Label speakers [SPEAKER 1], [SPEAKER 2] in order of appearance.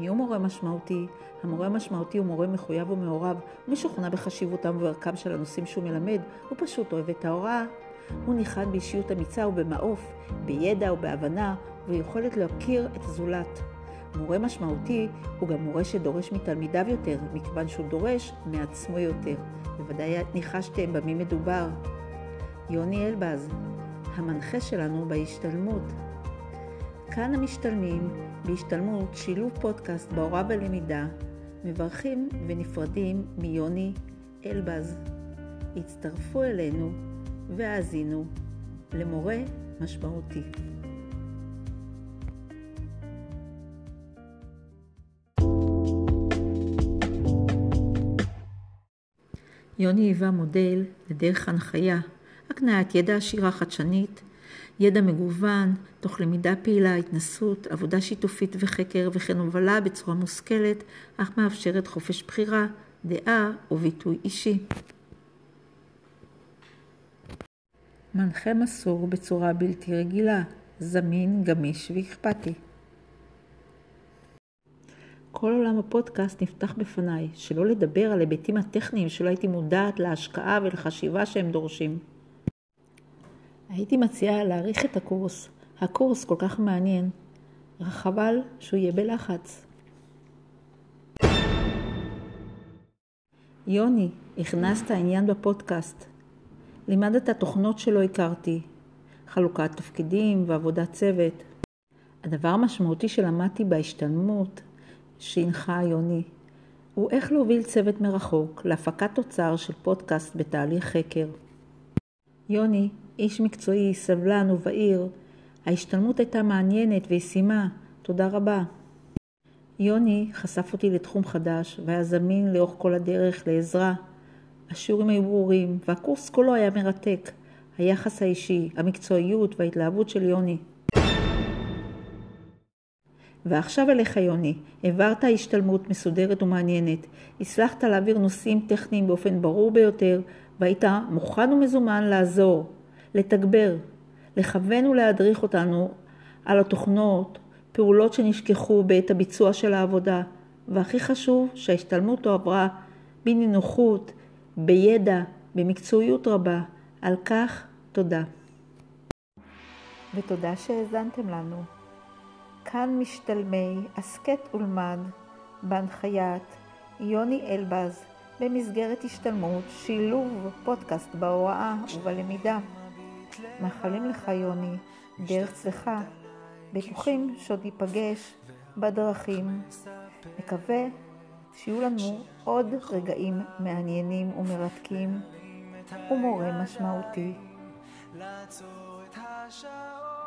[SPEAKER 1] מיהו מורה משמעותי? המורה המשמעותי הוא מורה מחויב ומעורב, הוא משוכנע בחשיבותם ובערכם של הנושאים שהוא מלמד, הוא פשוט אוהב את ההוראה. הוא ניחן באישיות אמיצה ובמעוף, בידע ובהבנה וביכולת להכיר את הזולת. מורה משמעותי הוא גם מורה שדורש מתלמידיו יותר, מכיוון שהוא דורש מעצמו יותר. בוודאי ניחשתם במי מדובר. יוני אלבז, המנחה שלנו בהשתלמות. כאן המשתלמים בהשתלמות שילוב פודקאסט בהוראה ולמידה מברכים ונפרדים מיוני אלבז. הצטרפו אלינו והאזינו למורה משמעותי. יוני היווה מודל לדרך הנחיה, הקניית ידע עשירה חדשנית, ידע מגוון, תוך למידה פעילה, התנסות, עבודה שיתופית וחקר, וכן הובלה בצורה מושכלת, אך מאפשרת חופש בחירה, דעה וביטוי אישי. מנחה מסור בצורה בלתי רגילה, זמין, גמיש ואכפתי. כל עולם הפודקאסט נפתח בפניי, שלא לדבר על היבטים הטכניים שלא הייתי מודעת להשקעה ולחשיבה שהם דורשים. הייתי מציעה להעריך את הקורס. הקורס כל כך מעניין, חבל שהוא יהיה בלחץ. יוני, הכנסת עניין בפודקאסט. לימדת תוכנות שלא הכרתי, חלוקת תפקידים ועבודת צוות. הדבר המשמעותי שלמדתי בהשתלמות שהנחה יוני הוא איך להוביל צוות מרחוק להפקת תוצר של פודקאסט בתהליך חקר. יוני, איש מקצועי, סבלן ובהיר, ההשתלמות הייתה מעניינת וישימה, תודה רבה. יוני חשף אותי לתחום חדש והיה זמין לאורך כל הדרך לעזרה. השיעורים היו ברורים והקורס כולו היה מרתק. היחס האישי, המקצועיות וההתלהבות של יוני. ועכשיו אליך יוני, העברת השתלמות מסודרת ומעניינת, הצלחת להעביר נושאים טכניים באופן ברור ביותר, והיית מוכן ומזומן לעזור, לתגבר, לכוון ולהדריך אותנו על התוכנות, פעולות שנשכחו בעת הביצוע של העבודה, והכי חשוב שההשתלמות הועברה בנינוחות, בידע, במקצועיות רבה. על כך תודה. ותודה שהאזנתם לנו. כאן משתלמי הסכת ולמד בהנחיית יוני אלבז במסגרת השתלמות שילוב פודקאסט בהוראה ובלמידה. מאחלים לך יוני דרך צלחה, בטוחים שעוד ניפגש בדרכים. מקווה שיהיו לנו עוד רגעים מעניינים ומרתקים ומורה משמעותי. לעצור את השעון